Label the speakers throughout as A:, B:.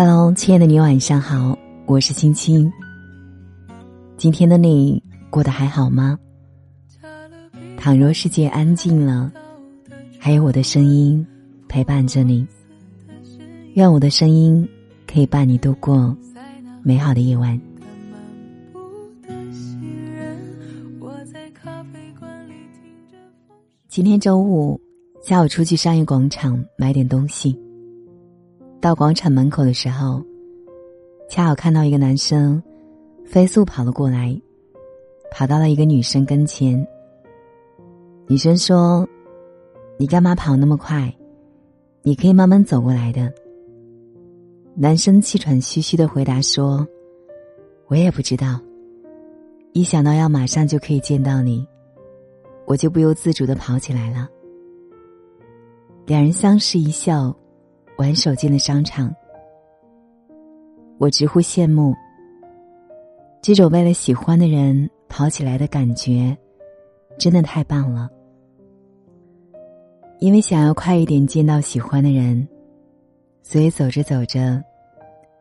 A: Hello，亲爱的你，晚上好，我是青青。今天的你过得还好吗？倘若世界安静了，还有我的声音陪伴着你。愿我的声音可以伴你度过美好的夜晚。今天周五下午出去商业广场买点东西。到广场门口的时候，恰好看到一个男生飞速跑了过来，跑到了一个女生跟前。女生说：“你干嘛跑那么快？你可以慢慢走过来的。”男生气喘吁吁的回答说：“我也不知道，一想到要马上就可以见到你，我就不由自主的跑起来了。”两人相视一笑。玩手机的商场，我直呼羡慕。这种为了喜欢的人跑起来的感觉，真的太棒了。因为想要快一点见到喜欢的人，所以走着走着，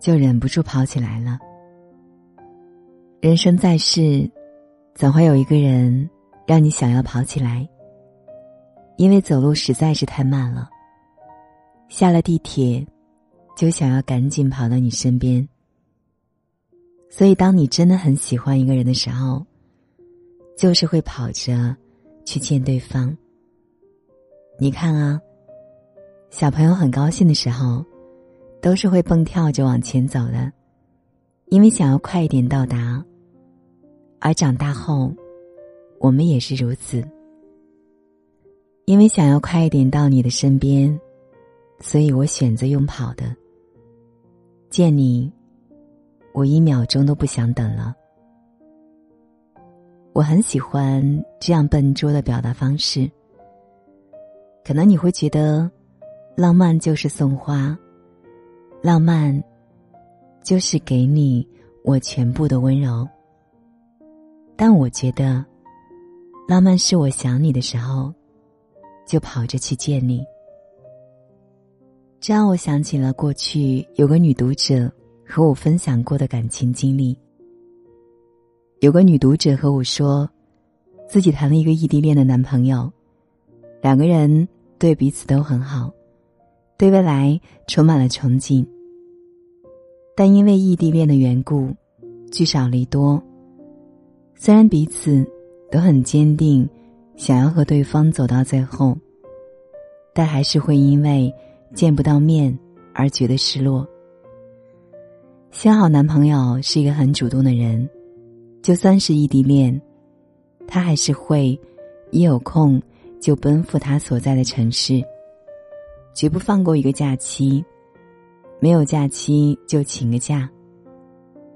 A: 就忍不住跑起来了。人生在世，总会有一个人让你想要跑起来，因为走路实在是太慢了。下了地铁，就想要赶紧跑到你身边。所以，当你真的很喜欢一个人的时候，就是会跑着去见对方。你看啊，小朋友很高兴的时候，都是会蹦跳着往前走的，因为想要快一点到达。而长大后，我们也是如此，因为想要快一点到你的身边。所以我选择用跑的。见你，我一秒钟都不想等了。我很喜欢这样笨拙的表达方式。可能你会觉得，浪漫就是送花，浪漫就是给你我全部的温柔。但我觉得，浪漫是我想你的时候，就跑着去见你。这让我想起了过去有个女读者和我分享过的感情经历。有个女读者和我说，自己谈了一个异地恋的男朋友，两个人对彼此都很好，对未来充满了憧憬。但因为异地恋的缘故，聚少离多。虽然彼此都很坚定，想要和对方走到最后，但还是会因为。见不到面而觉得失落。幸好男朋友是一个很主动的人，就算是异地恋，他还是会一有空就奔赴他所在的城市，绝不放过一个假期，没有假期就请个假。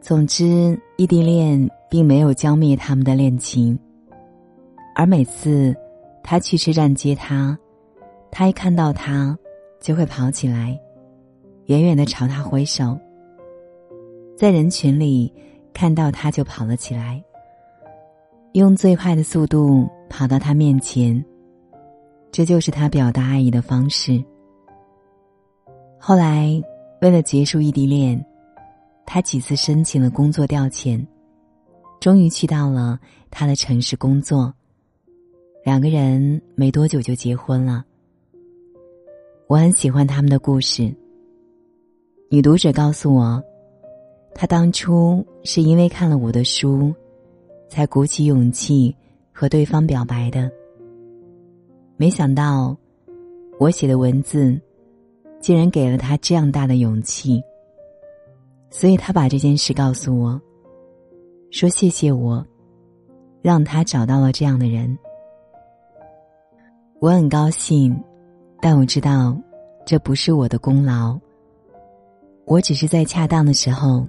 A: 总之，异地恋并没有浇灭他们的恋情，而每次他去车站接他，他一看到他。就会跑起来，远远的朝他挥手。在人群里看到他就跑了起来，用最快的速度跑到他面前。这就是他表达爱意的方式。后来，为了结束异地恋，他几次申请了工作调遣，终于去到了他的城市工作。两个人没多久就结婚了。我很喜欢他们的故事。女读者告诉我，她当初是因为看了我的书，才鼓起勇气和对方表白的。没想到，我写的文字，竟然给了他这样大的勇气。所以他把这件事告诉我，说谢谢我，让他找到了这样的人。我很高兴。但我知道，这不是我的功劳。我只是在恰当的时候，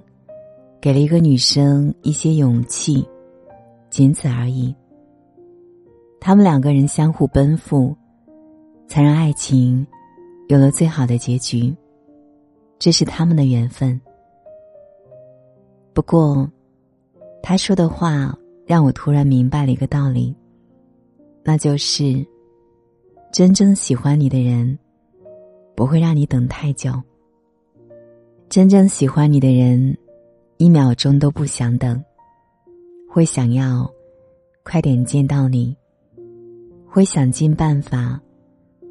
A: 给了一个女生一些勇气，仅此而已。他们两个人相互奔赴，才让爱情有了最好的结局。这是他们的缘分。不过，他说的话让我突然明白了一个道理，那就是。真正喜欢你的人，不会让你等太久。真正喜欢你的人，一秒钟都不想等，会想要快点见到你，会想尽办法，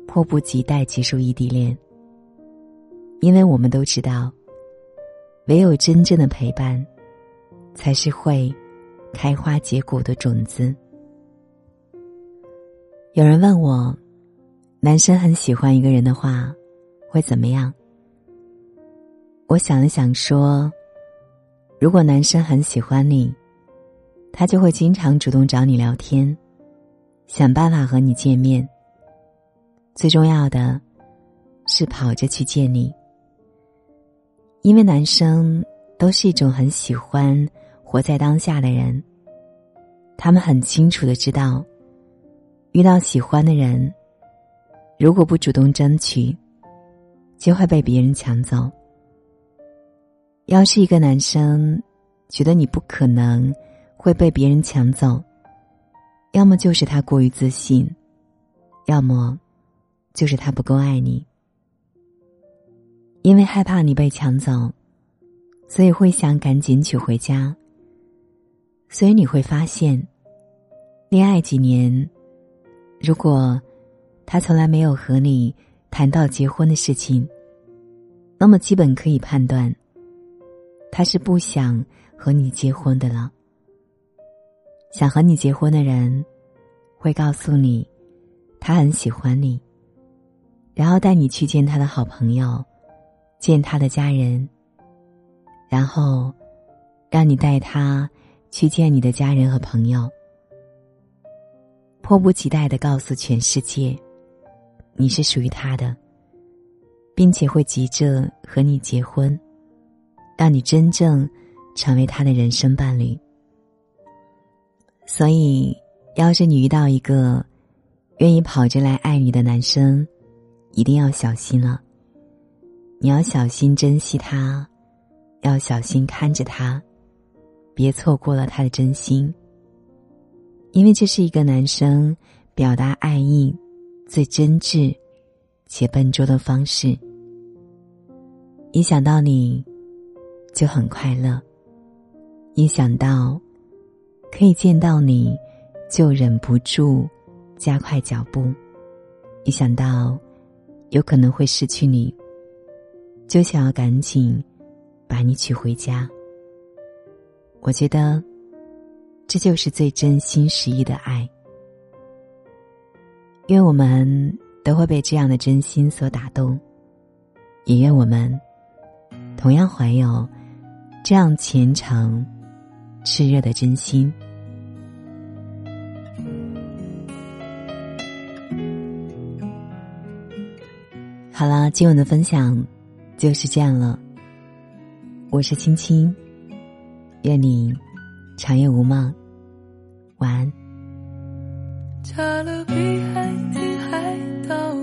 A: 迫不及待结束异地恋。因为我们都知道，唯有真正的陪伴，才是会开花结果的种子。有人问我，男生很喜欢一个人的话，会怎么样？我想了想说：“如果男生很喜欢你，他就会经常主动找你聊天，想办法和你见面。最重要的，是跑着去见你。因为男生都是一种很喜欢活在当下的人，他们很清楚的知道，遇到喜欢的人，如果不主动争取，就会被别人抢走。”要是一个男生觉得你不可能会被别人抢走，要么就是他过于自信，要么就是他不够爱你。因为害怕你被抢走，所以会想赶紧娶回家。所以你会发现，恋爱几年，如果他从来没有和你谈到结婚的事情，那么基本可以判断。他是不想和你结婚的了。想和你结婚的人，会告诉你，他很喜欢你，然后带你去见他的好朋友，见他的家人，然后让你带他去见你的家人和朋友，迫不及待的告诉全世界，你是属于他的，并且会急着和你结婚。让你真正成为他的人生伴侣。所以，要是你遇到一个愿意跑着来爱你的男生，一定要小心了。你要小心珍惜他，要小心看着他，别错过了他的真心。因为这是一个男生表达爱意最真挚且笨拙的方式。一想到你。就很快乐。一想到可以见到你，就忍不住加快脚步；一想到有可能会失去你，就想要赶紧把你娶回家。我觉得这就是最真心实意的爱，愿我们都会被这样的真心所打动，也愿我们同样怀有。这样虔诚、炽热的真心。好了，今晚的分享就是这样了。我是青青，愿你长夜无梦，晚安。
B: 加勒比海听海盗